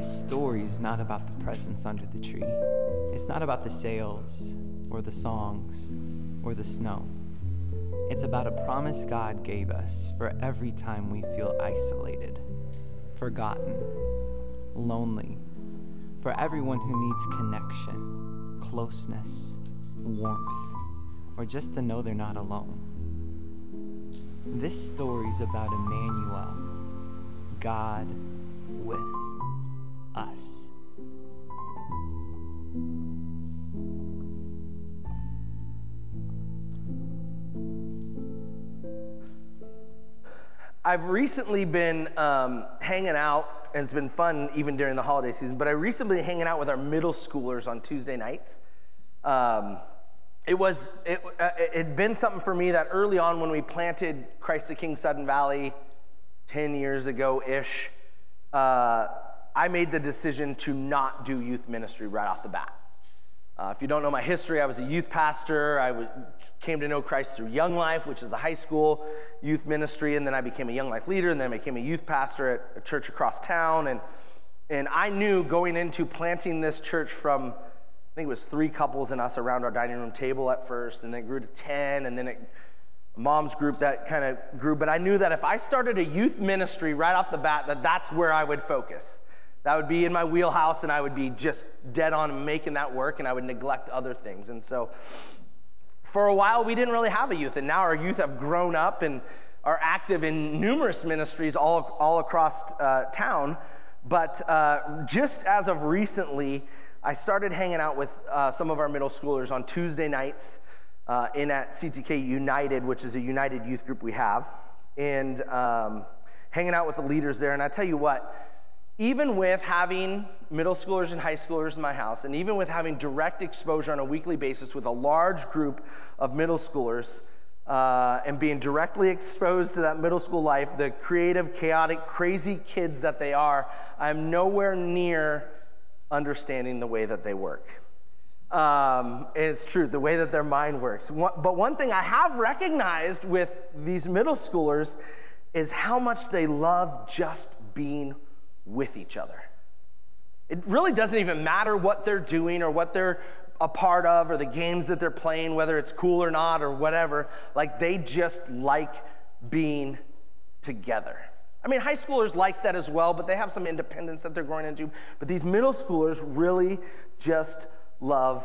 This story is not about the presents under the tree. It's not about the sales or the songs or the snow. It's about a promise God gave us for every time we feel isolated, forgotten, lonely, for everyone who needs connection, closeness, warmth, or just to know they're not alone. This story is about Emmanuel, God with us. I've recently been um, hanging out, and it's been fun even during the holiday season, but I recently hanging out with our middle schoolers on Tuesday nights. Um, it was, it, uh, it had been something for me that early on when we planted Christ the King Sudden Valley 10 years ago ish, uh, I made the decision to not do youth ministry right off the bat. Uh, if you don't know my history, I was a youth pastor. I w- came to know Christ through Young Life, which is a high school youth ministry, and then I became a Young Life leader, and then I became a youth pastor at a church across town. And, and I knew going into planting this church from, I think it was three couples and us around our dining room table at first, and then it grew to 10, and then it, mom's group that kind of grew. But I knew that if I started a youth ministry right off the bat, that that's where I would focus. That would be in my wheelhouse, and I would be just dead on making that work, and I would neglect other things. And so, for a while, we didn't really have a youth, and now our youth have grown up and are active in numerous ministries all, all across uh, town. But uh, just as of recently, I started hanging out with uh, some of our middle schoolers on Tuesday nights uh, in at CTK United, which is a United youth group we have, and um, hanging out with the leaders there. And I tell you what, even with having middle schoolers and high schoolers in my house, and even with having direct exposure on a weekly basis with a large group of middle schoolers, uh, and being directly exposed to that middle school life, the creative, chaotic, crazy kids that they are, I'm nowhere near understanding the way that they work. Um, it's true, the way that their mind works. But one thing I have recognized with these middle schoolers is how much they love just being with each other. It really doesn't even matter what they're doing or what they're a part of or the games that they're playing, whether it's cool or not or whatever. Like they just like being together. I mean, high schoolers like that as well, but they have some independence that they're growing into. But these middle schoolers really just love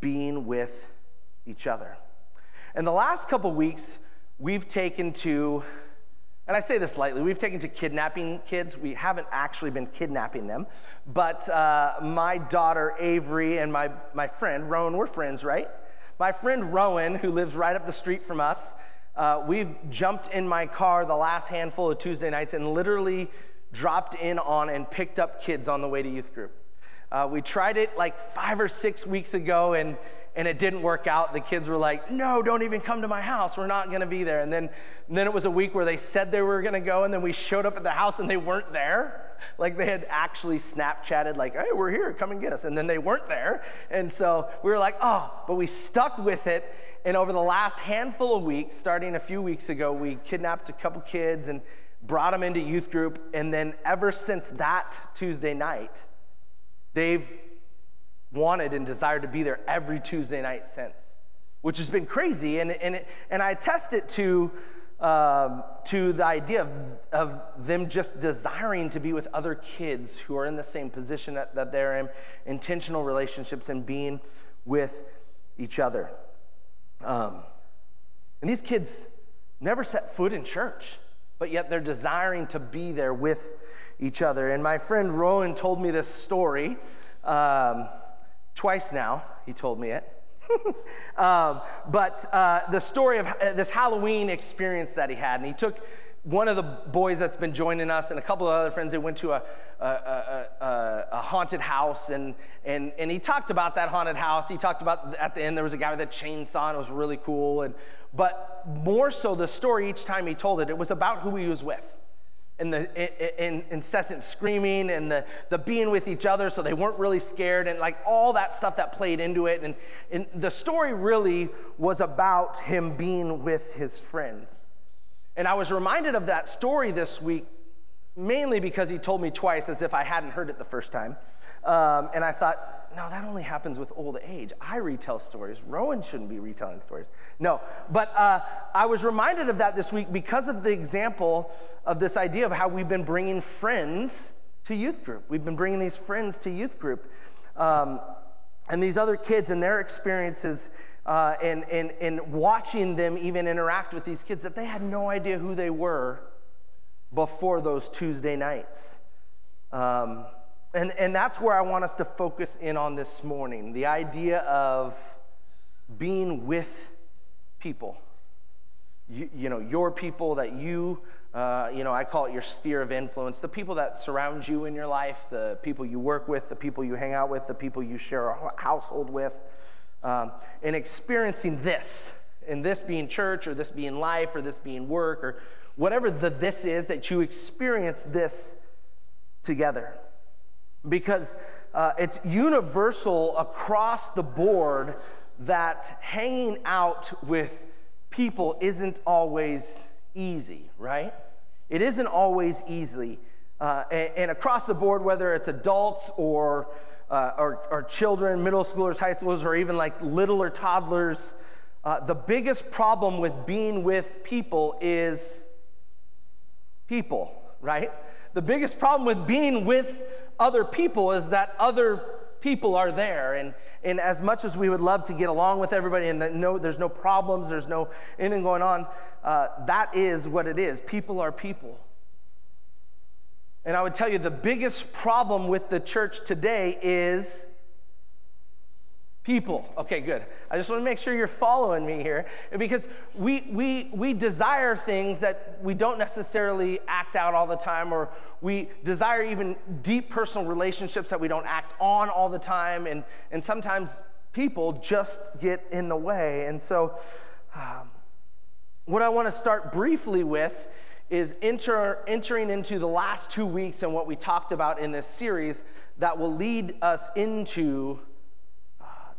being with each other. And the last couple weeks, we've taken to and I say this lightly, we've taken to kidnapping kids. We haven't actually been kidnapping them. But uh, my daughter Avery and my, my friend Rowan, we're friends, right? My friend Rowan, who lives right up the street from us, uh, we've jumped in my car the last handful of Tuesday nights and literally dropped in on and picked up kids on the way to youth group. Uh, we tried it like five or six weeks ago, and and it didn't work out. The kids were like, no, don't even come to my house. We're not going to be there. And then, and then it was a week where they said they were going to go, and then we showed up at the house and they weren't there. Like they had actually Snapchatted, like, hey, we're here, come and get us. And then they weren't there. And so we were like, oh, but we stuck with it. And over the last handful of weeks, starting a few weeks ago, we kidnapped a couple kids and brought them into youth group. And then ever since that Tuesday night, they've wanted and desired to be there every Tuesday night since, which has been crazy. And, and, and I attest it to, um, to the idea of, of them just desiring to be with other kids who are in the same position that, that they're in, intentional relationships and being with each other. Um, and these kids never set foot in church, but yet they're desiring to be there with each other. And my friend Rowan told me this story. Um, Twice now, he told me it. um, but uh, the story of uh, this Halloween experience that he had, and he took one of the boys that's been joining us and a couple of other friends, they went to a, a, a, a, haunted house, and, and, and he talked about that haunted house. He talked about at the end there was a guy with a chainsaw, and it was really cool. And, but more so, the story each time he told it, it was about who he was with and the in, incessant screaming and the, the being with each other so they weren't really scared and like all that stuff that played into it. And, and the story really was about him being with his friends. And I was reminded of that story this week mainly because he told me twice as if I hadn't heard it the first time. Um, and I thought, no, that only happens with old age. I retell stories. Rowan shouldn't be retelling stories. No, but uh, I was reminded of that this week because of the example of this idea of how we've been bringing friends to youth group. We've been bringing these friends to youth group. Um, and these other kids and their experiences uh, and, and, and watching them even interact with these kids that they had no idea who they were before those Tuesday nights. Um, and, and that's where I want us to focus in on this morning the idea of being with people. You, you know, your people that you, uh, you know, I call it your sphere of influence, the people that surround you in your life, the people you work with, the people you hang out with, the people you share a household with, um, and experiencing this, and this being church, or this being life, or this being work, or whatever the this is, that you experience this together because uh, it's universal across the board that hanging out with people isn't always easy, right? It isn't always easy. Uh, and, and, across the board, whether it's adults or, uh, or, or, children, middle schoolers, high schoolers, or even like little or toddlers, uh, the biggest problem with being with people is people, right? The biggest problem with being with other people is that other people are there. And, and as much as we would love to get along with everybody and no, there's no problems, there's no anything going on, uh, that is what it is. People are people. And I would tell you the biggest problem with the church today is people. Okay, good. I just want to make sure you're following me here because we, we, we desire things that we don't necessarily act out all the time, or we desire even deep personal relationships that we don't act on all the time. And, and sometimes people just get in the way. And so, um, what I want to start briefly with is enter, entering into the last two weeks and what we talked about in this series that will lead us into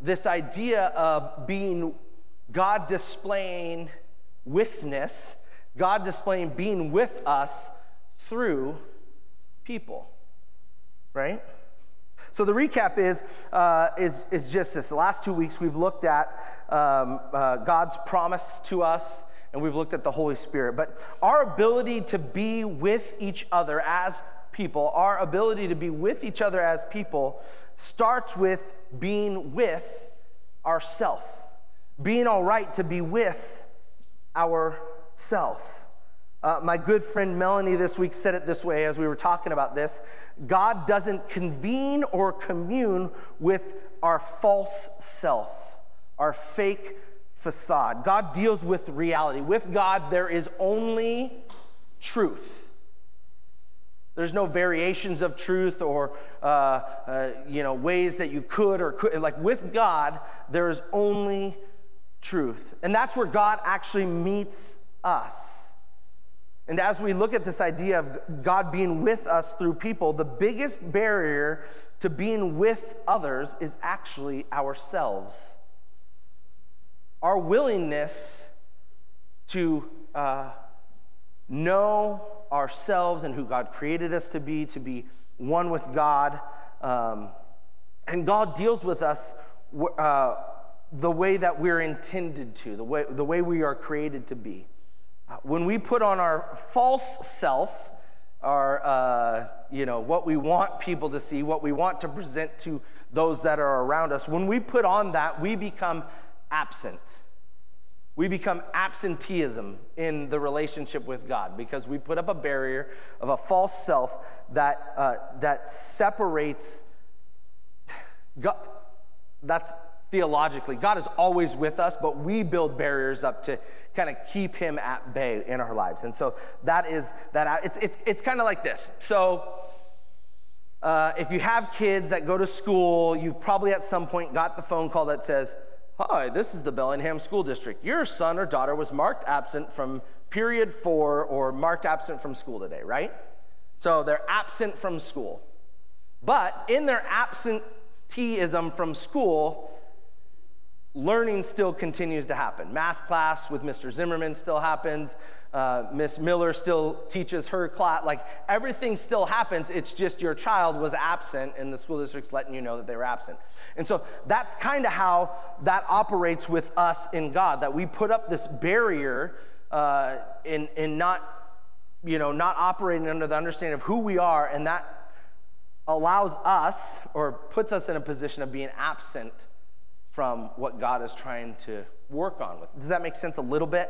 this idea of being God displaying withness, God displaying being with us through people, right? So the recap is, uh, is, is just this. The last two weeks we've looked at um, uh, God's promise to us and we've looked at the Holy Spirit. But our ability to be with each other as people, our ability to be with each other as people, starts with being with ourself, being all right to be with ourself. Uh, my good friend Melanie this week said it this way as we were talking about this God doesn't convene or commune with our false self, our fake facade. God deals with reality. With God, there is only truth. There's no variations of truth or uh, uh, you know ways that you could or could like with God there is only truth, and that's where God actually meets us. And as we look at this idea of God being with us through people, the biggest barrier to being with others is actually ourselves. Our willingness to uh, know ourselves and who God created us to be, to be one with God. Um, and God deals with us uh, the way that we're intended to, the way, the way we are created to be. Uh, when we put on our false self, our, uh, you know, what we want people to see, what we want to present to those that are around us, when we put on that, we become absent we become absenteeism in the relationship with God because we put up a barrier of a false self that, uh, that separates God. That's theologically. God is always with us, but we build barriers up to kind of keep him at bay in our lives. And so that is that. It's, it's, it's kind of like this. So uh, if you have kids that go to school, you've probably at some point got the phone call that says, Hi, this is the Bellingham School District. Your son or daughter was marked absent from period four or marked absent from school today, right? So they're absent from school. But in their absenteeism from school, learning still continues to happen. Math class with Mr. Zimmerman still happens. uh, Miss Miller still teaches her class. Like everything still happens. It's just your child was absent, and the school district's letting you know that they were absent. And so that's kind of how that operates with us in God. That we put up this barrier uh, in in not you know not operating under the understanding of who we are, and that allows us or puts us in a position of being absent from what God is trying to work on with. Does that make sense a little bit?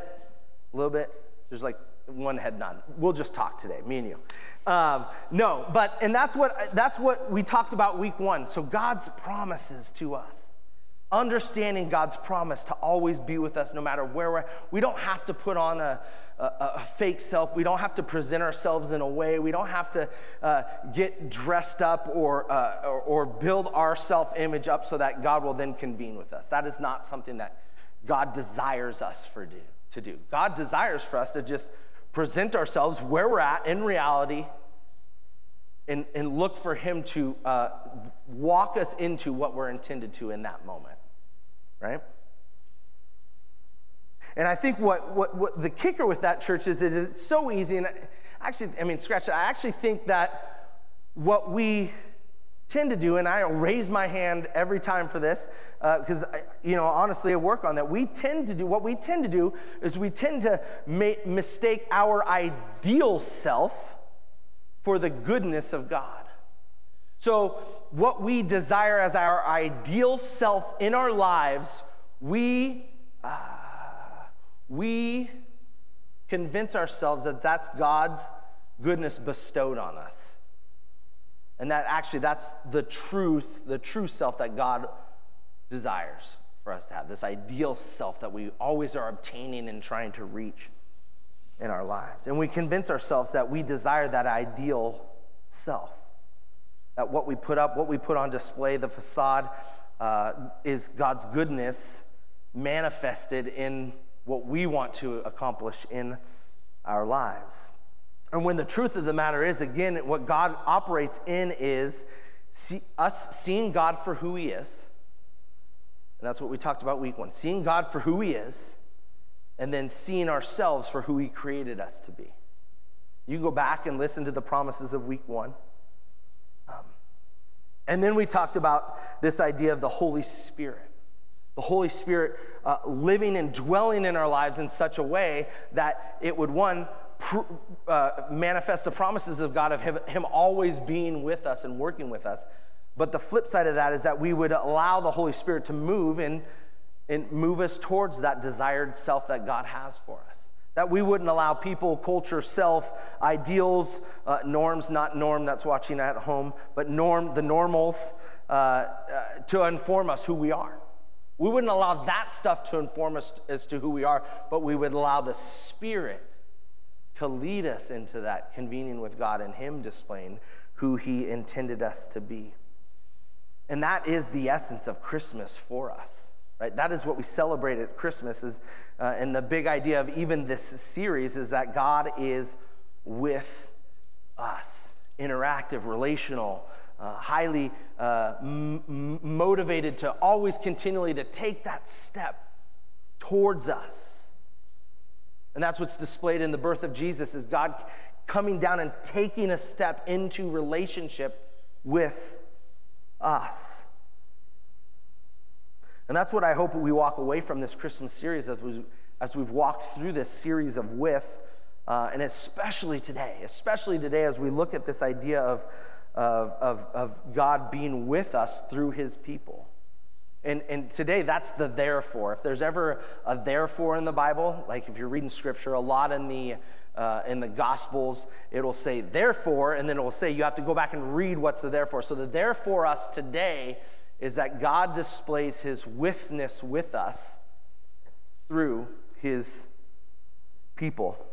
A little bit? There's like one head nod. We'll just talk today, me and you. Um, no, but and that's what that's what we talked about week one. So God's promises to us, understanding God's promise to always be with us no matter where we're. We don't have to put on a, a, a fake self. We don't have to present ourselves in a way. We don't have to uh, get dressed up or, uh, or or build our self image up so that God will then convene with us. That is not something that God desires us for do, to do. God desires for us to just present ourselves where we're at in reality and, and look for Him to uh, walk us into what we're intended to in that moment, right? And I think what, what, what the kicker with that church is, is so easy. And actually, I mean, scratch it. I actually think that what we tend to do, and I raise my hand every time for this, because, uh, you know, honestly, I work on that. We tend to do, what we tend to do is we tend to ma- mistake our ideal self for the goodness of God. So, what we desire as our ideal self in our lives, we, uh, we convince ourselves that that's God's goodness bestowed on us. And that actually, that's the truth, the true self that God desires for us to have, this ideal self that we always are obtaining and trying to reach in our lives. And we convince ourselves that we desire that ideal self. That what we put up, what we put on display, the facade, uh, is God's goodness manifested in what we want to accomplish in our lives. And when the truth of the matter is, again, what God operates in is see, us seeing God for who He is. And that's what we talked about week one seeing God for who He is, and then seeing ourselves for who He created us to be. You can go back and listen to the promises of week one. Um, and then we talked about this idea of the Holy Spirit. The Holy Spirit uh, living and dwelling in our lives in such a way that it would, one, uh, manifest the promises of God of him, him always being with us and working with us. But the flip side of that is that we would allow the Holy Spirit to move and, and move us towards that desired self that God has for us. That we wouldn't allow people, culture, self, ideals, uh, norms, not norm that's watching at home, but norm, the normals, uh, uh, to inform us who we are. We wouldn't allow that stuff to inform us as to who we are, but we would allow the Spirit to lead us into that convening with God and Him displaying who He intended us to be. And that is the essence of Christmas for us. Right? That is what we celebrate at Christmas. Is, uh, and the big idea of even this series is that God is with us, interactive, relational, uh, highly uh, m- motivated to always continually to take that step towards us and that's what's displayed in the birth of Jesus is God coming down and taking a step into relationship with us. And that's what I hope we walk away from this Christmas series as, we, as we've walked through this series of with, uh, and especially today, especially today as we look at this idea of, of, of, of God being with us through his people. And, and today, that's the therefore. If there's ever a therefore in the Bible, like if you're reading scripture, a lot in the, uh, in the Gospels, it'll say therefore, and then it will say you have to go back and read what's the therefore. So the therefore us today is that God displays his withness with us through his people.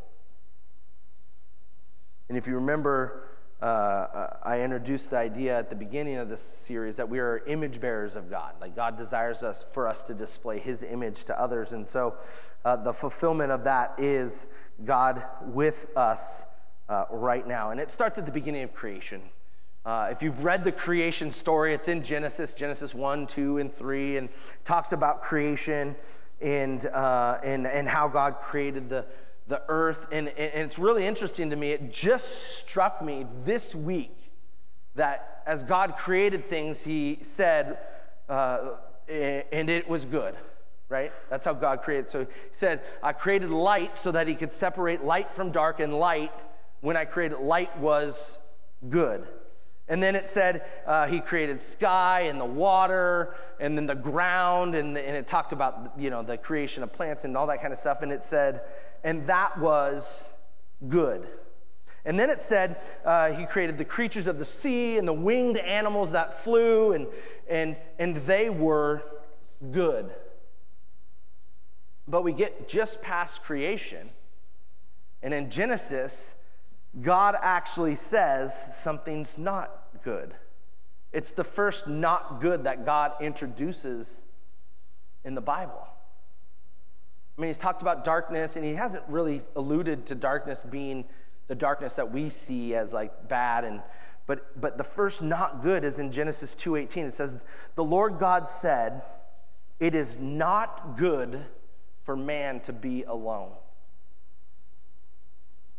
And if you remember uh, I introduced the idea at the beginning of this series that we are image bearers of God. Like God desires us for us to display His image to others, and so uh, the fulfillment of that is God with us uh, right now. And it starts at the beginning of creation. Uh, if you've read the creation story, it's in Genesis, Genesis 1, 2, and 3, and talks about creation and, uh, and, and how God created the, the earth. And, and it's really interesting to me. It just struck me this week that as God created things, He said, uh, and it was good, right? That's how God created. So He said, I created light so that He could separate light from dark, and light, when I created light, was good. And then it said uh, he created sky and the water and then the ground, and, and it talked about you know the creation of plants and all that kind of stuff. And it said, and that was good. And then it said uh, he created the creatures of the sea and the winged animals that flew, and, and, and they were good. But we get just past creation, and in Genesis, God actually says something's not good. It's the first not good that God introduces in the Bible. I mean, he's talked about darkness, and he hasn't really alluded to darkness being the darkness that we see as like bad and but but the first not good is in Genesis 2:18. It says, "The Lord God said, it is not good for man to be alone."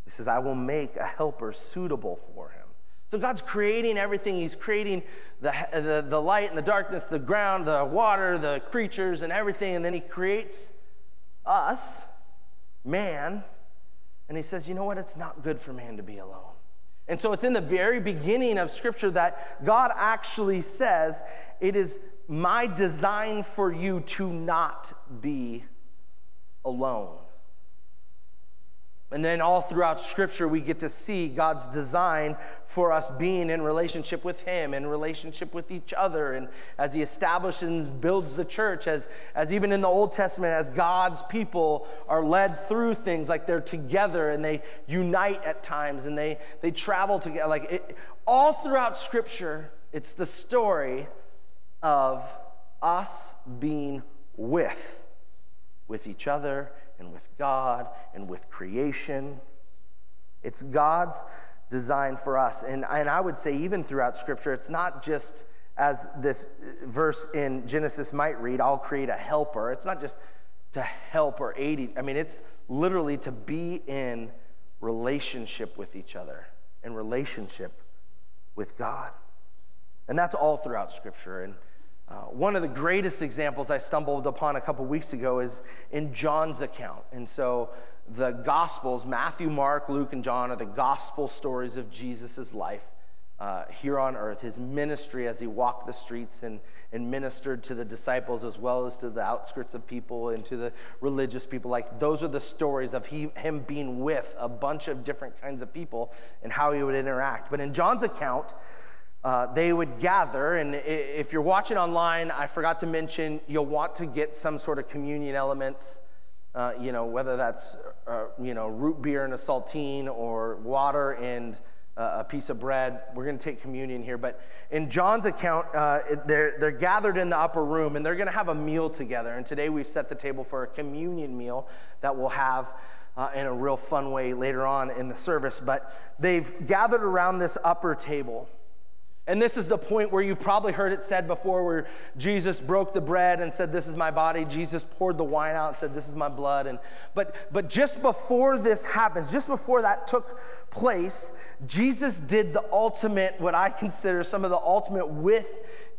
He says, I will make a helper suitable for him. So God's creating everything. He's creating the, the, the light and the darkness, the ground, the water, the creatures, and everything. And then He creates us, man, and He says, you know what? It's not good for man to be alone. And so it's in the very beginning of Scripture that God actually says, it is my design for you to not be alone. And then all throughout Scripture, we get to see God's design for us being in relationship with Him, in relationship with each other. And as He establishes and builds the church, as, as even in the Old Testament, as God's people are led through things like they're together and they unite at times and they, they travel together. Like it, all throughout Scripture, it's the story of us being with, with each other and with God and with creation. It's God's design for us. And, and I would say, even throughout Scripture, it's not just as this verse in Genesis might read, I'll create a helper. It's not just to help or aid. I mean, it's literally to be in relationship with each other, in relationship with God. And that's all throughout Scripture. And uh, one of the greatest examples I stumbled upon a couple weeks ago is in John's account. And so the Gospels, Matthew, Mark, Luke, and John, are the gospel stories of Jesus' life uh, here on earth, his ministry as he walked the streets and, and ministered to the disciples as well as to the outskirts of people and to the religious people. Like, those are the stories of he, him being with a bunch of different kinds of people and how he would interact. But in John's account, uh, they would gather, and if you're watching online, I forgot to mention you'll want to get some sort of communion elements. Uh, you know, whether that's uh, you know root beer and a saltine or water and uh, a piece of bread. We're going to take communion here, but in John's account, uh, they're they're gathered in the upper room and they're going to have a meal together. And today we've set the table for a communion meal that we'll have. Uh, in a real fun way later on in the service, but they've gathered around this upper table. And this is the point where you've probably heard it said before where Jesus broke the bread and said, This is my body. Jesus poured the wine out and said, This is my blood. And, but, but just before this happens, just before that took place, Jesus did the ultimate, what I consider some of the ultimate with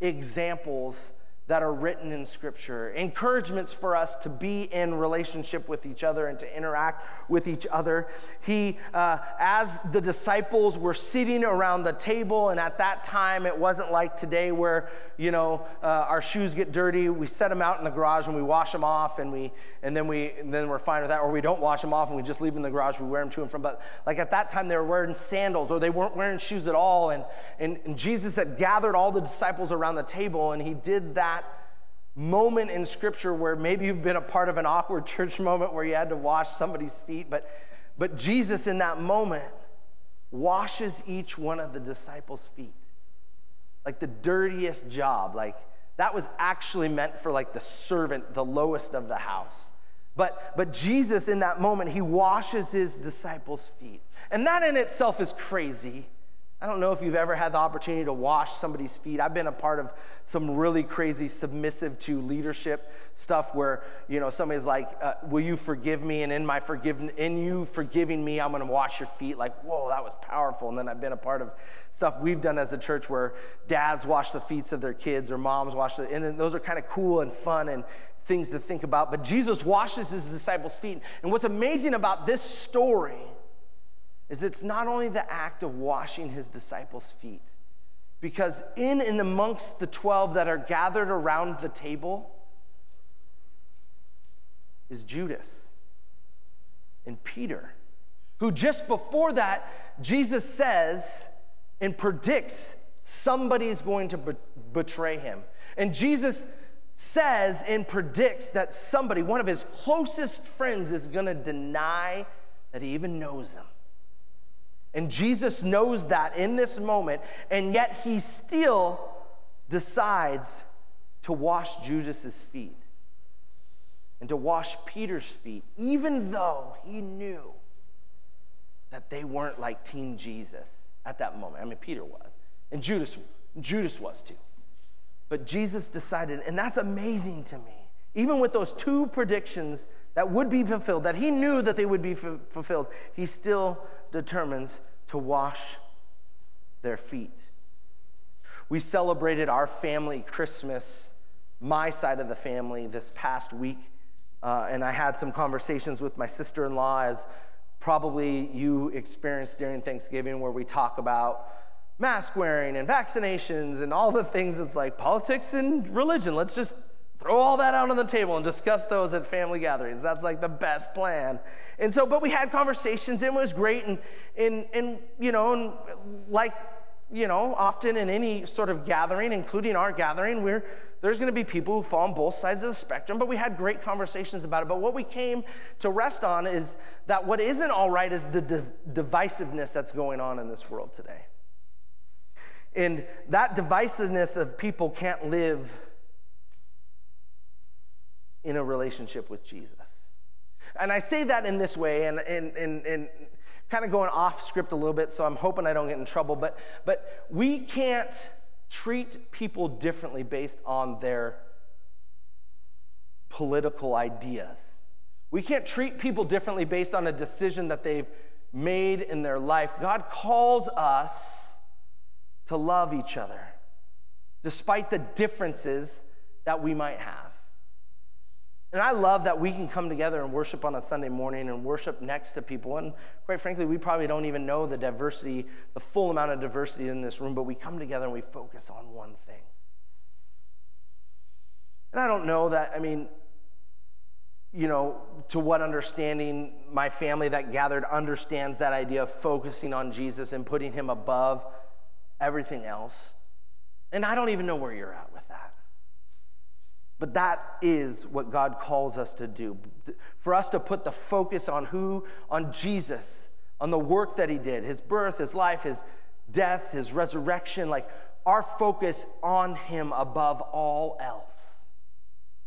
examples that are written in Scripture, encouragements for us to be in relationship with each other and to interact with each other. He, uh, as the disciples were sitting around the table, and at that time it wasn't like today where, you know, uh, our shoes get dirty, we set them out in the garage and we wash them off, and, we, and, then, we, and then we're fine with that, or we don't wash them off and we just leave them in the garage, we wear them to and from. But like at that time they were wearing sandals or they weren't wearing shoes at all, and, and, and Jesus had gathered all the disciples around the table, and he did that moment in Scripture where maybe you've been a part of an awkward church moment where you had to wash somebody's feet, but, but Jesus in that moment washes each one of the disciples' feet. Like the dirtiest job. Like that was actually meant for like the servant, the lowest of the house. But, but Jesus, in that moment, he washes his disciples' feet. And that in itself is crazy. I don't know if you've ever had the opportunity to wash somebody's feet. I've been a part of some really crazy submissive to leadership stuff where, you know, somebody's like, uh, "Will you forgive me?" And in my forgiven, in you forgiving me, I'm going to wash your feet. Like, whoa, that was powerful. And then I've been a part of stuff we've done as a church where dads wash the feet of their kids or moms wash the, and those are kind of cool and fun and things to think about. But Jesus washes his disciples' feet. And what's amazing about this story is it's not only the act of washing his disciples' feet, because in and amongst the 12 that are gathered around the table is Judas and Peter, who just before that, Jesus says and predicts somebody's going to be- betray him. And Jesus says and predicts that somebody, one of his closest friends, is going to deny that he even knows him. And Jesus knows that in this moment, and yet he still decides to wash Judas's feet and to wash Peter's feet, even though he knew that they weren't like Team Jesus at that moment. I mean, Peter was, and Judas, Judas was too. But Jesus decided, and that's amazing to me. Even with those two predictions that would be fulfilled, that he knew that they would be f- fulfilled, he still determines to wash their feet. We celebrated our family Christmas, my side of the family, this past week. Uh, and I had some conversations with my sister in law, as probably you experienced during Thanksgiving, where we talk about mask wearing and vaccinations and all the things that's like politics and religion. Let's just throw all that out on the table and discuss those at family gatherings. That's like the best plan. And so, but we had conversations and it was great. And, and, and you know, and like, you know, often in any sort of gathering, including our gathering, we're, there's going to be people who fall on both sides of the spectrum, but we had great conversations about it. But what we came to rest on is that what isn't all right is the divisiveness that's going on in this world today. And that divisiveness of people can't live in a relationship with Jesus. And I say that in this way, and, and, and, and kind of going off script a little bit, so I'm hoping I don't get in trouble, but, but we can't treat people differently based on their political ideas. We can't treat people differently based on a decision that they've made in their life. God calls us to love each other despite the differences that we might have. And I love that we can come together and worship on a Sunday morning and worship next to people. And quite frankly, we probably don't even know the diversity, the full amount of diversity in this room, but we come together and we focus on one thing. And I don't know that, I mean, you know, to what understanding my family that gathered understands that idea of focusing on Jesus and putting him above everything else. And I don't even know where you're at. But that is what God calls us to do. For us to put the focus on who? On Jesus, on the work that he did, his birth, his life, his death, his resurrection, like our focus on him above all else.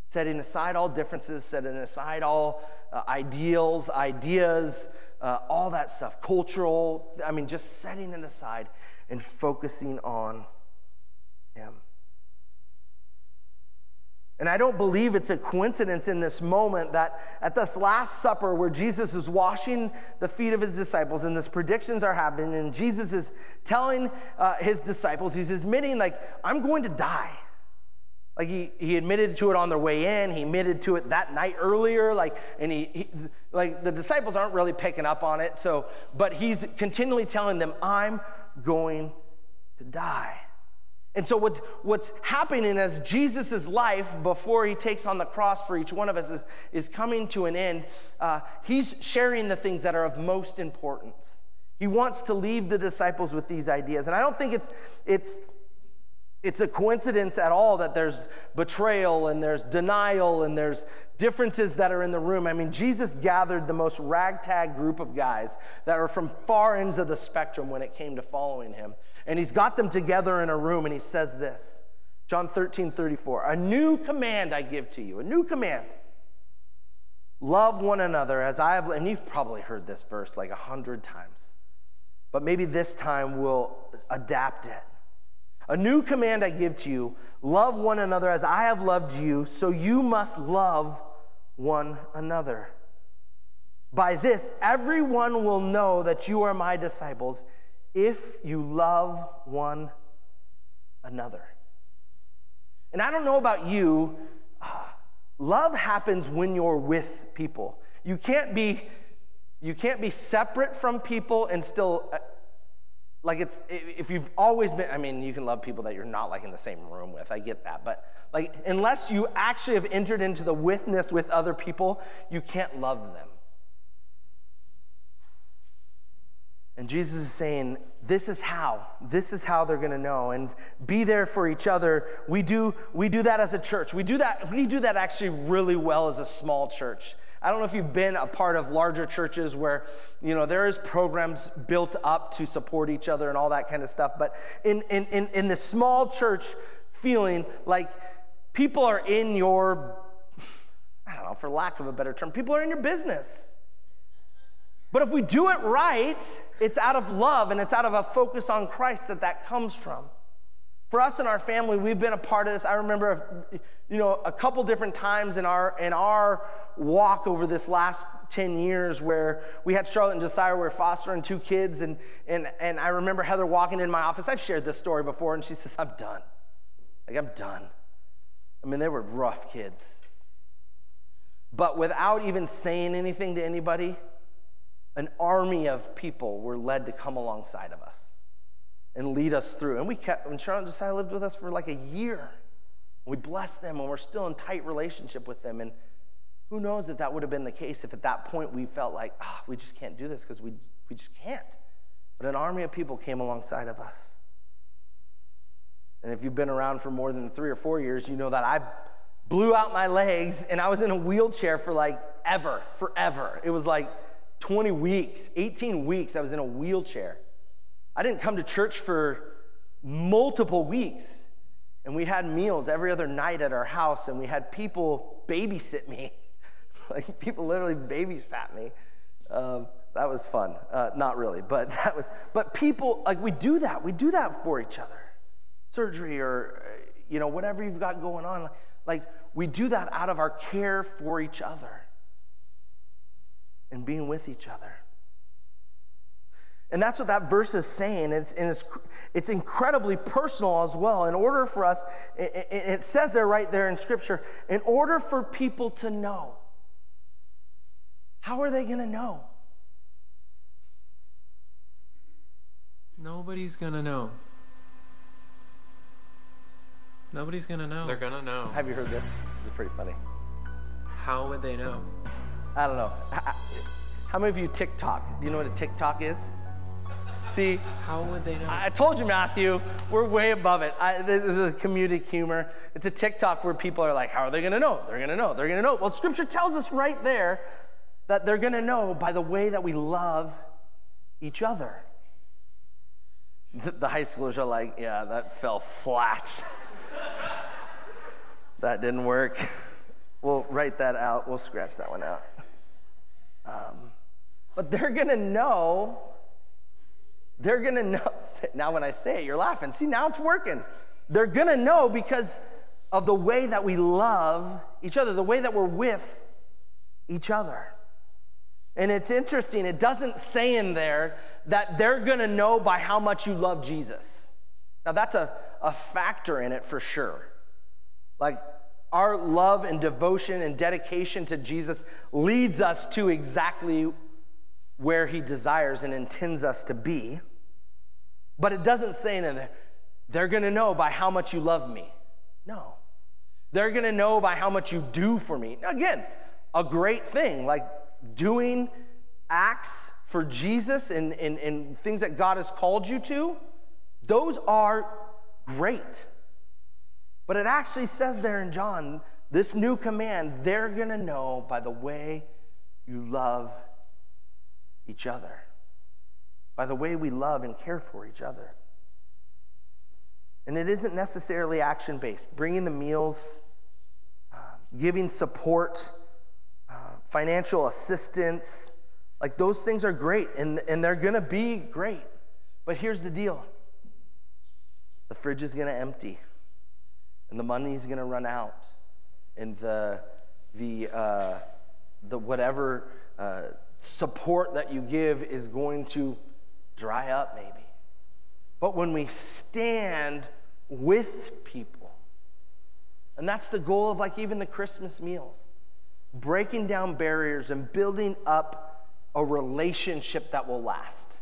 Setting aside all differences, setting aside all uh, ideals, ideas, uh, all that stuff, cultural, I mean, just setting it aside and focusing on him. And I don't believe it's a coincidence in this moment that at this Last Supper, where Jesus is washing the feet of his disciples and these predictions are happening, and Jesus is telling uh, his disciples, he's admitting, like, I'm going to die. Like he, he admitted to it on their way in, he admitted to it that night earlier, like, and he, he like the disciples aren't really picking up on it, so, but he's continually telling them, I'm going to die. And so, what's, what's happening as Jesus' life before he takes on the cross for each one of us is, is coming to an end, uh, he's sharing the things that are of most importance. He wants to leave the disciples with these ideas. And I don't think it's, it's, it's a coincidence at all that there's betrayal and there's denial and there's differences that are in the room. I mean, Jesus gathered the most ragtag group of guys that are from far ends of the spectrum when it came to following him. And he's got them together in a room and he says this John 13, 34. A new command I give to you, a new command. Love one another as I have, and you've probably heard this verse like a hundred times. but maybe this time we'll adapt it. A new command I give to you love one another as I have loved you, so you must love one another. By this, everyone will know that you are my disciples if you love one another. And I don't know about you, love happens when you're with people. You can't be you can't be separate from people and still uh, like it's if you've always been i mean you can love people that you're not like in the same room with i get that but like unless you actually have entered into the withness with other people you can't love them and jesus is saying this is how this is how they're going to know and be there for each other we do we do that as a church we do that we do that actually really well as a small church I don't know if you've been a part of larger churches where, you know, there is programs built up to support each other and all that kind of stuff. But in, in, in, in the small church feeling, like people are in your, I don't know, for lack of a better term, people are in your business. But if we do it right, it's out of love and it's out of a focus on Christ that that comes from. For us and our family, we've been a part of this. I remember, you know, a couple different times in our in our walk over this last 10 years where we had Charlotte and Josiah, we were fostering two kids, and, and, and I remember Heather walking in my office. I've shared this story before, and she says, I'm done. Like, I'm done. I mean, they were rough kids. But without even saying anything to anybody, an army of people were led to come alongside of us and lead us through. And we kept, and Charlotte and Josiah lived with us for like a year, we blessed them, and we're still in tight relationship with them. And who knows if that would have been the case if at that point we felt like, oh, we just can't do this because we, we just can't. But an army of people came alongside of us. And if you've been around for more than three or four years, you know that I blew out my legs and I was in a wheelchair for like ever, forever. It was like 20 weeks, 18 weeks, I was in a wheelchair. I didn't come to church for multiple weeks. And we had meals every other night at our house, and we had people babysit me. like people literally babysat me. Um, that was fun. Uh, not really, but that was. But people like we do that. We do that for each other. Surgery or you know whatever you've got going on. Like we do that out of our care for each other and being with each other. And that's what that verse is saying. It's, and it's, it's incredibly personal as well. In order for us, it, it says there right there in Scripture, in order for people to know, how are they going to know? Nobody's going to know. Nobody's going to know. They're going to know. Have you heard this? This is pretty funny. How would they know? I don't know. How many of you TikTok? Do you know what a TikTok is? See, how would they know? I told you, Matthew, we're way above it. I, this is a comedic humor. It's a TikTok where people are like, how are they going to know? They're going to know. They're going to know. Well, Scripture tells us right there that they're going to know by the way that we love each other. The, the high schoolers are like, yeah, that fell flat. that didn't work. We'll write that out. We'll scratch that one out. Um, but they're going to know. They're going to know. Now, when I say it, you're laughing. See, now it's working. They're going to know because of the way that we love each other, the way that we're with each other. And it's interesting, it doesn't say in there that they're gonna know by how much you love Jesus. Now, that's a, a factor in it for sure. Like, our love and devotion and dedication to Jesus leads us to exactly where he desires and intends us to be. But it doesn't say in there, they're gonna know by how much you love me. No. They're gonna know by how much you do for me. Again, a great thing. Like, doing acts for Jesus and, and, and things that God has called you to, those are great. But it actually says there in John, this new command, they're going to know by the way you love each other, by the way we love and care for each other. And it isn't necessarily action based, bringing the meals, uh, giving support financial assistance. Like those things are great and, and they're gonna be great. But here's the deal the fridge is going to empty, and the money's going to run out, and the, the, uh, the whatever uh, support that you give is going to dry up, maybe. But when we stand with people, and that's the goal of like even the Christmas meals, breaking down barriers and building up a relationship that will last.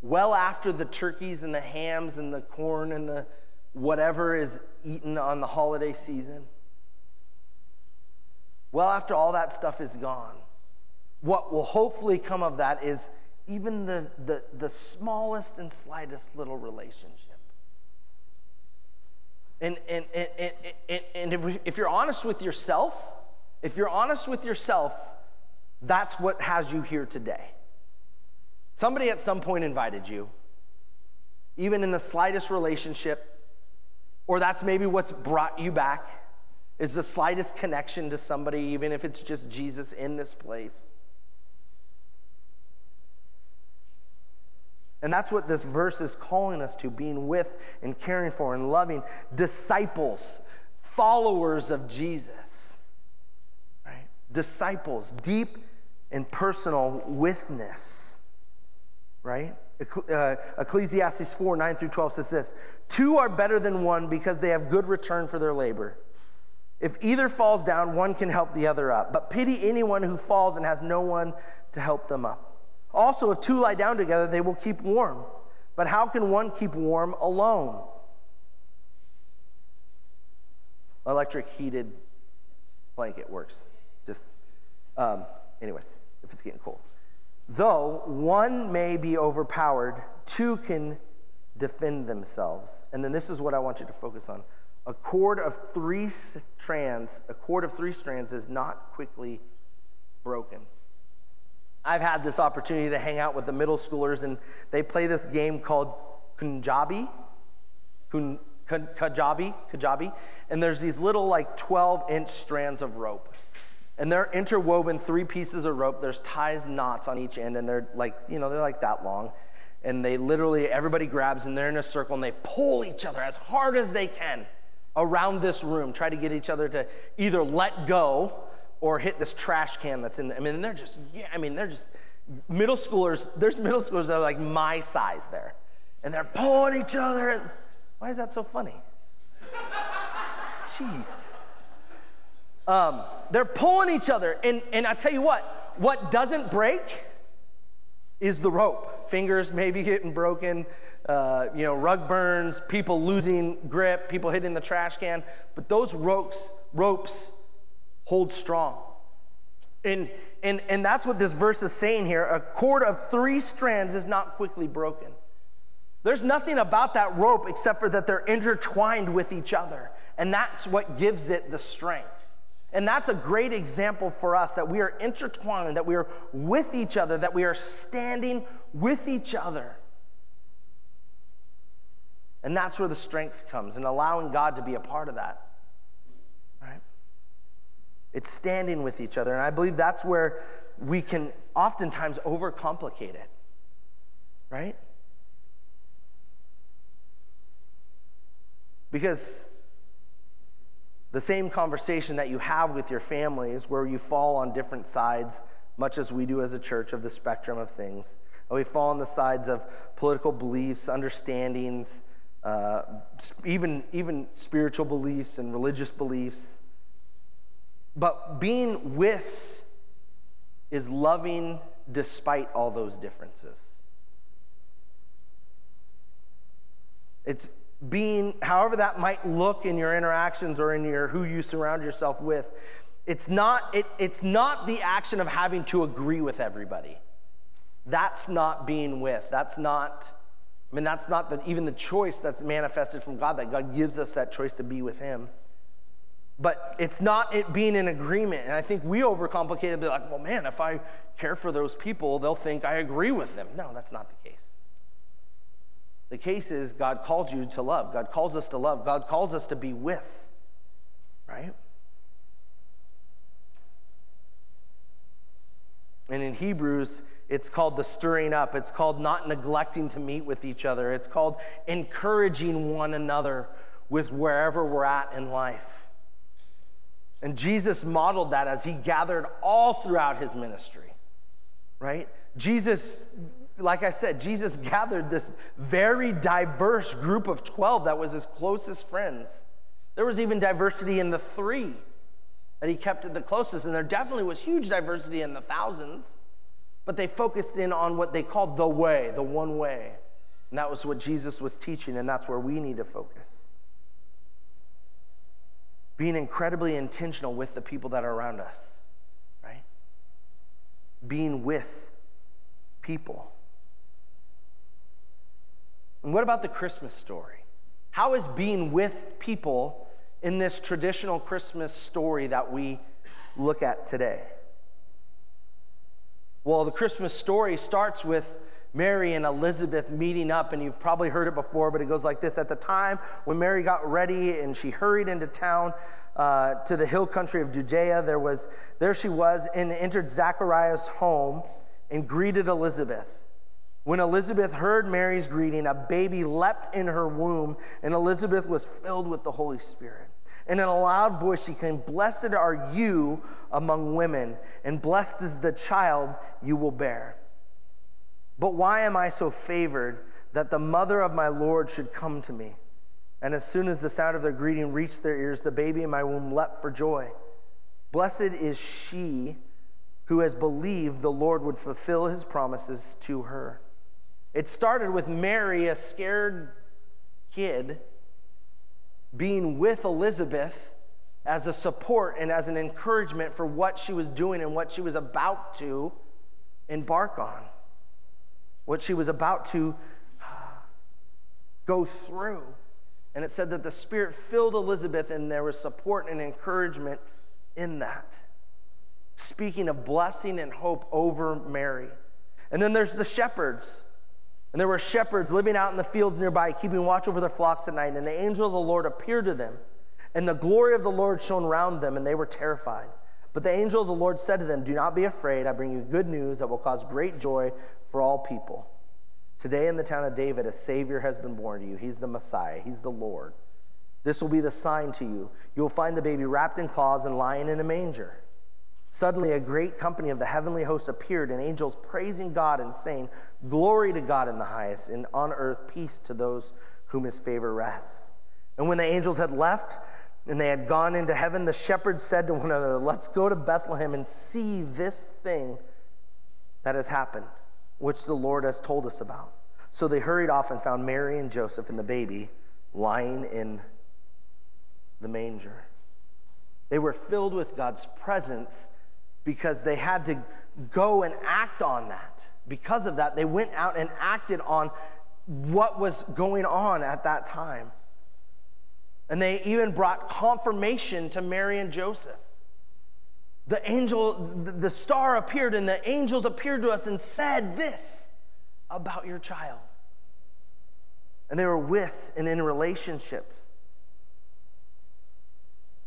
Well after the turkeys and the hams and the corn and the whatever is eaten on the holiday season. Well after all that stuff is gone. What will hopefully come of that is even the, the, the smallest and slightest little relationship. And, and, and, and, and if, if you're honest with yourself, if you're honest with yourself, that's what has you here today. Somebody at some point invited you, even in the slightest relationship, or that's maybe what's brought you back, is the slightest connection to somebody, even if it's just Jesus in this place. And that's what this verse is calling us to being with and caring for and loving disciples, followers of Jesus. Right? Disciples, deep and personal witness. Right? Uh, Ecclesiastes 4 9 through 12 says this Two are better than one because they have good return for their labor. If either falls down, one can help the other up. But pity anyone who falls and has no one to help them up. Also, if two lie down together, they will keep warm. But how can one keep warm alone? Electric heated blanket works. Just, um, anyways, if it's getting cold. Though one may be overpowered, two can defend themselves. And then this is what I want you to focus on. A cord of three strands, a cord of three strands is not quickly broken. I've had this opportunity to hang out with the middle schoolers, and they play this game called Kunjabi. Kun, Kajabi, Kajabi. And there's these little, like, 12 inch strands of rope. And they're interwoven three pieces of rope. There's ties, knots on each end, and they're like, you know, they're like that long. And they literally, everybody grabs and they're in a circle and they pull each other as hard as they can around this room, try to get each other to either let go or hit this trash can that's in there. I mean, they're just, yeah, I mean, they're just middle schoolers. There's middle schoolers that are like my size there. And they're pulling each other. Why is that so funny? Jeez. Um, they're pulling each other. And, and I tell you what, what doesn't break is the rope. Fingers maybe getting broken, uh, you know, rug burns, people losing grip, people hitting the trash can. But those ropes, ropes hold strong. And, and, and that's what this verse is saying here. A cord of three strands is not quickly broken. There's nothing about that rope except for that they're intertwined with each other. And that's what gives it the strength. And that's a great example for us that we are intertwined, that we are with each other, that we are standing with each other. And that's where the strength comes, and allowing God to be a part of that. Right? It's standing with each other. And I believe that's where we can oftentimes overcomplicate it, right? Because the same conversation that you have with your family is where you fall on different sides, much as we do as a church, of the spectrum of things. We fall on the sides of political beliefs, understandings, uh, even, even spiritual beliefs and religious beliefs. But being with is loving despite all those differences. It's being, however that might look in your interactions or in your who you surround yourself with, it's not, it, it's not the action of having to agree with everybody. That's not being with. That's not, I mean, that's not the, even the choice that's manifested from God, that God gives us that choice to be with Him. But it's not it being in agreement. And I think we overcomplicate it, be like, well, man, if I care for those people, they'll think I agree with them. No, that's not the case. The case is God calls you to love. God calls us to love. God calls us to be with, right? And in Hebrews, it's called the stirring up. It's called not neglecting to meet with each other. It's called encouraging one another with wherever we're at in life. And Jesus modeled that as he gathered all throughout his ministry, right? Jesus, like I said, Jesus gathered this very diverse group of 12 that was his closest friends. There was even diversity in the three that he kept it the closest, and there definitely was huge diversity in the thousands, but they focused in on what they called the way, the one way. And that was what Jesus was teaching, and that's where we need to focus. Being incredibly intentional with the people that are around us, right? Being with people. And what about the Christmas story? How is being with people in this traditional Christmas story that we look at today? Well, the Christmas story starts with Mary and Elizabeth meeting up, and you've probably heard it before, but it goes like this. At the time when Mary got ready and she hurried into town uh, to the hill country of Judea, there, was, there she was and entered Zachariah's home and greeted Elizabeth. When Elizabeth heard Mary's greeting, a baby leapt in her womb, and Elizabeth was filled with the Holy Spirit. And in a loud voice, she came, Blessed are you among women, and blessed is the child you will bear. But why am I so favored that the mother of my Lord should come to me? And as soon as the sound of their greeting reached their ears, the baby in my womb leapt for joy. Blessed is she who has believed the Lord would fulfill his promises to her. It started with Mary, a scared kid, being with Elizabeth as a support and as an encouragement for what she was doing and what she was about to embark on, what she was about to go through. And it said that the Spirit filled Elizabeth, and there was support and encouragement in that. Speaking of blessing and hope over Mary. And then there's the shepherds and there were shepherds living out in the fields nearby, keeping watch over their flocks at night. And the angel of the Lord appeared to them, and the glory of the Lord shone round them, and they were terrified. But the angel of the Lord said to them, Do not be afraid. I bring you good news that will cause great joy for all people. Today in the town of David, a Savior has been born to you. He's the Messiah, He's the Lord. This will be the sign to you. You will find the baby wrapped in cloths and lying in a manger. Suddenly, a great company of the heavenly hosts appeared, and angels praising God and saying, Glory to God in the highest, and on earth peace to those whom his favor rests. And when the angels had left and they had gone into heaven, the shepherds said to one another, Let's go to Bethlehem and see this thing that has happened, which the Lord has told us about. So they hurried off and found Mary and Joseph and the baby lying in the manger. They were filled with God's presence because they had to go and act on that. Because of that, they went out and acted on what was going on at that time. And they even brought confirmation to Mary and Joseph. The angel, the star appeared, and the angels appeared to us and said this about your child. And they were with and in relationship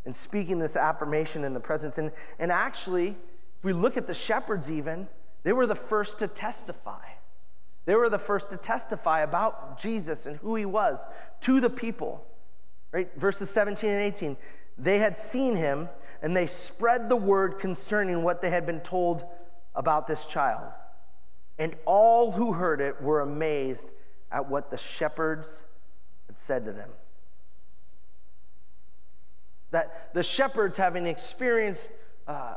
and speaking this affirmation in the presence. And, and actually, if we look at the shepherds, even, they were the first to testify. They were the first to testify about Jesus and who he was to the people. Right? Verses 17 and 18. They had seen him and they spread the word concerning what they had been told about this child. And all who heard it were amazed at what the shepherds had said to them that the shepherds, having experienced uh,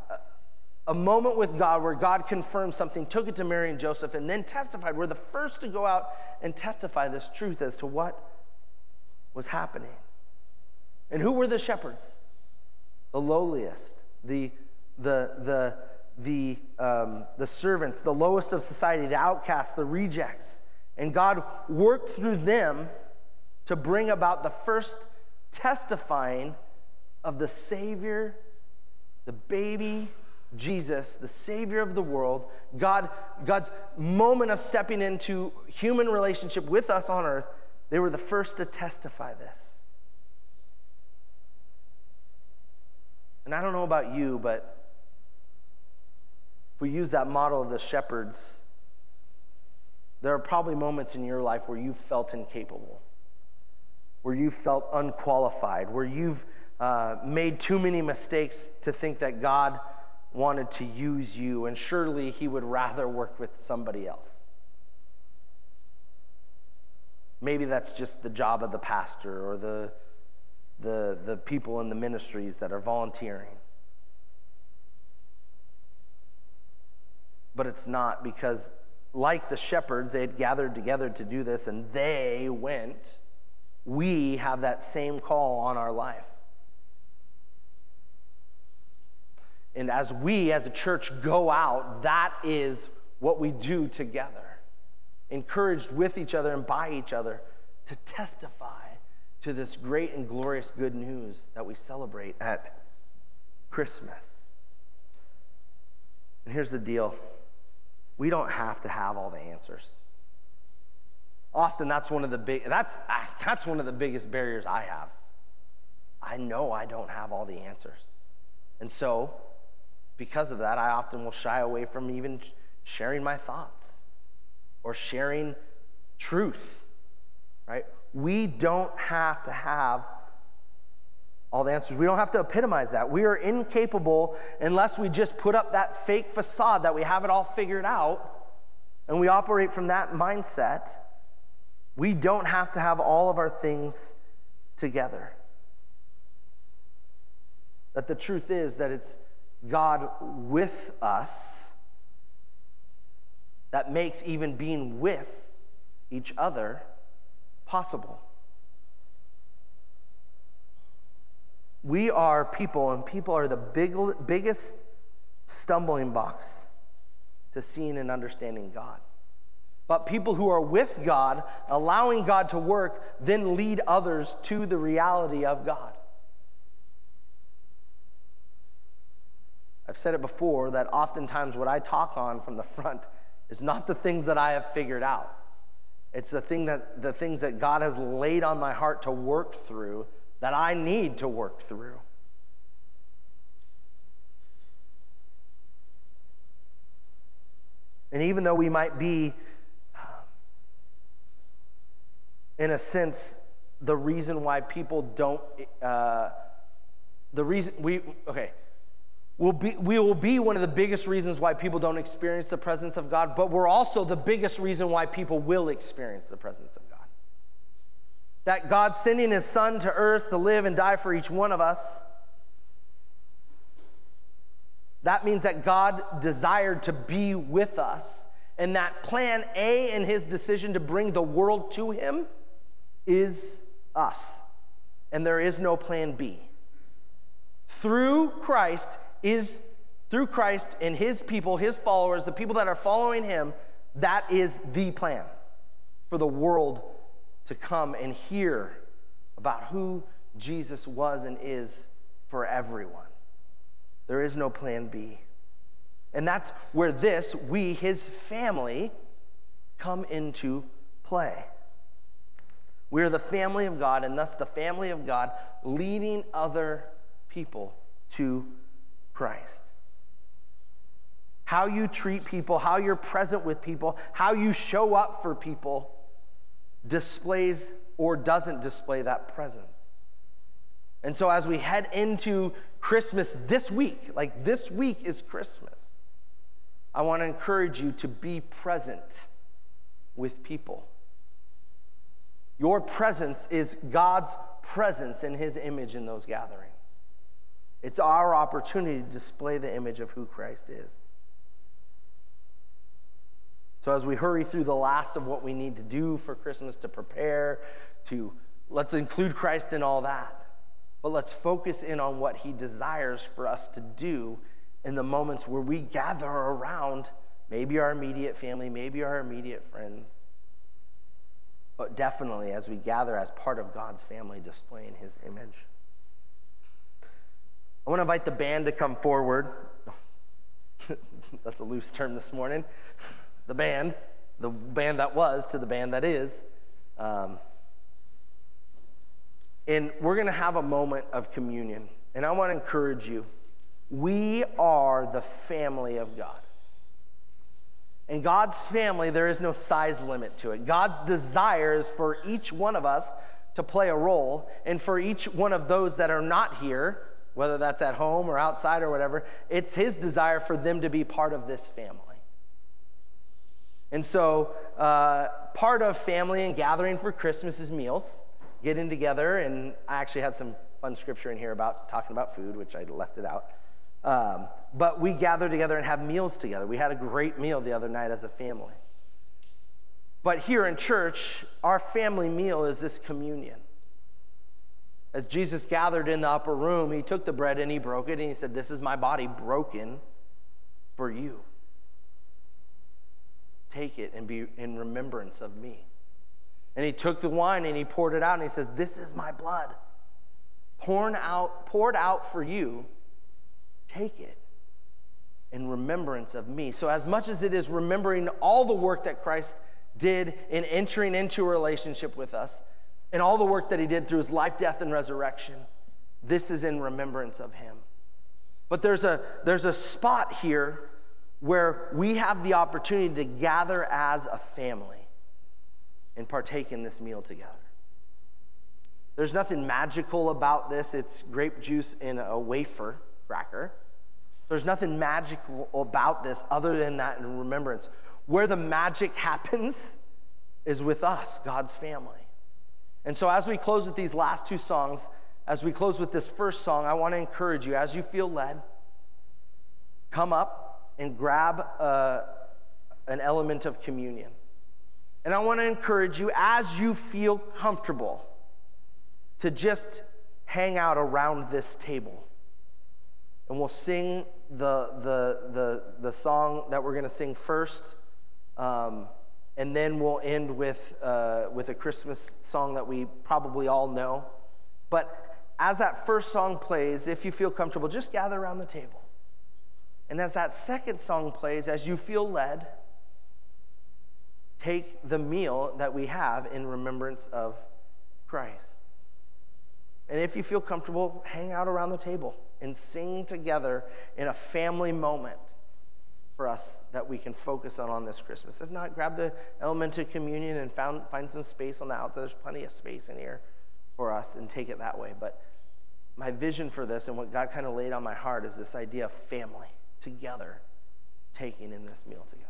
a moment with God where God confirmed something, took it to Mary and Joseph, and then testified, We're the first to go out and testify this truth as to what was happening. And who were the shepherds? The lowliest, the, the, the, the, um, the servants, the lowest of society, the outcasts, the rejects. And God worked through them to bring about the first testifying of the Savior, the baby Jesus, the Savior of the world, God, God's moment of stepping into human relationship with us on earth, they were the first to testify this. And I don't know about you, but if we use that model of the shepherds, there are probably moments in your life where you felt incapable, where you felt unqualified, where you've uh, made too many mistakes to think that God wanted to use you, and surely He would rather work with somebody else. Maybe that's just the job of the pastor or the, the, the people in the ministries that are volunteering. But it's not because, like the shepherds, they had gathered together to do this and they went. We have that same call on our life. And as we, as a church, go out, that is what we do together encouraged with each other and by each other to testify to this great and glorious good news that we celebrate at Christmas. And here's the deal we don't have to have all the answers. Often that's one of the big that's ah, that's one of the biggest barriers I have. I know I don't have all the answers. And so, because of that, I often will shy away from even sharing my thoughts or sharing truth, right? We don't have to have all the answers. We don't have to epitomize that. We are incapable unless we just put up that fake facade that we have it all figured out and we operate from that mindset. We don't have to have all of our things together. That the truth is that it's God with us that makes even being with each other possible. We are people, and people are the big, biggest stumbling blocks to seeing and understanding God. But people who are with God, allowing God to work, then lead others to the reality of God. I've said it before that oftentimes what I talk on from the front is not the things that I have figured out. It's the, thing that, the things that God has laid on my heart to work through that I need to work through. And even though we might be, in a sense, the reason why people don't, uh, the reason we, okay, will be, we will be one of the biggest reasons why people don't experience the presence of God, but we're also the biggest reason why people will experience the presence of God. That God sending his son to earth to live and die for each one of us, that means that God desired to be with us. And that plan A in his decision to bring the world to him is us. And there is no plan B. Through Christ, is through Christ and his people, his followers, the people that are following him, that is the plan for the world to come and hear about who Jesus was and is for everyone. There is no plan B. And that's where this, we, his family, come into play. We're the family of God, and thus the family of God leading other people to Christ. How you treat people, how you're present with people, how you show up for people displays or doesn't display that presence. And so, as we head into Christmas this week, like this week is Christmas, I want to encourage you to be present with people. Your presence is God's presence in His image in those gatherings. It's our opportunity to display the image of who Christ is. So, as we hurry through the last of what we need to do for Christmas to prepare, to let's include Christ in all that, but let's focus in on what He desires for us to do in the moments where we gather around maybe our immediate family, maybe our immediate friends, but definitely as we gather as part of God's family displaying His image. I want to invite the band to come forward. That's a loose term this morning. The band, the band that was to the band that is. Um, and we're going to have a moment of communion. And I want to encourage you we are the family of God. In God's family, there is no size limit to it. God's desire is for each one of us to play a role, and for each one of those that are not here, whether that's at home or outside or whatever, it's His desire for them to be part of this family. And so, uh, part of family and gathering for Christmas is meals, getting together. And I actually had some fun scripture in here about talking about food, which I left it out. Um, but we gather together and have meals together. We had a great meal the other night as a family. But here in church, our family meal is this communion. As Jesus gathered in the upper room, he took the bread and he broke it and he said, This is my body broken for you. Take it and be in remembrance of me. And he took the wine and he poured it out and he says, This is my blood. Poured out, poured out for you. Take it in remembrance of me. So, as much as it is remembering all the work that Christ did in entering into a relationship with us and all the work that he did through his life, death, and resurrection, this is in remembrance of him. But there's a, there's a spot here where we have the opportunity to gather as a family and partake in this meal together. There's nothing magical about this. It's grape juice in a wafer cracker. There's nothing magical about this other than that in remembrance. Where the magic happens is with us, God's family. And so, as we close with these last two songs, as we close with this first song, I want to encourage you, as you feel led, come up, and grab uh, an element of communion. And I want to encourage you, as you feel comfortable, to just hang out around this table. And we'll sing the, the, the, the song that we're going to sing first. Um, and then we'll end with, uh, with a Christmas song that we probably all know. But as that first song plays, if you feel comfortable, just gather around the table. And as that second song plays, as you feel led, take the meal that we have in remembrance of Christ. And if you feel comfortable, hang out around the table and sing together in a family moment for us that we can focus on on this Christmas. If not, grab the element of communion and found, find some space on the outside. There's plenty of space in here for us and take it that way. But my vision for this and what God kind of laid on my heart is this idea of family together taking in this meal together.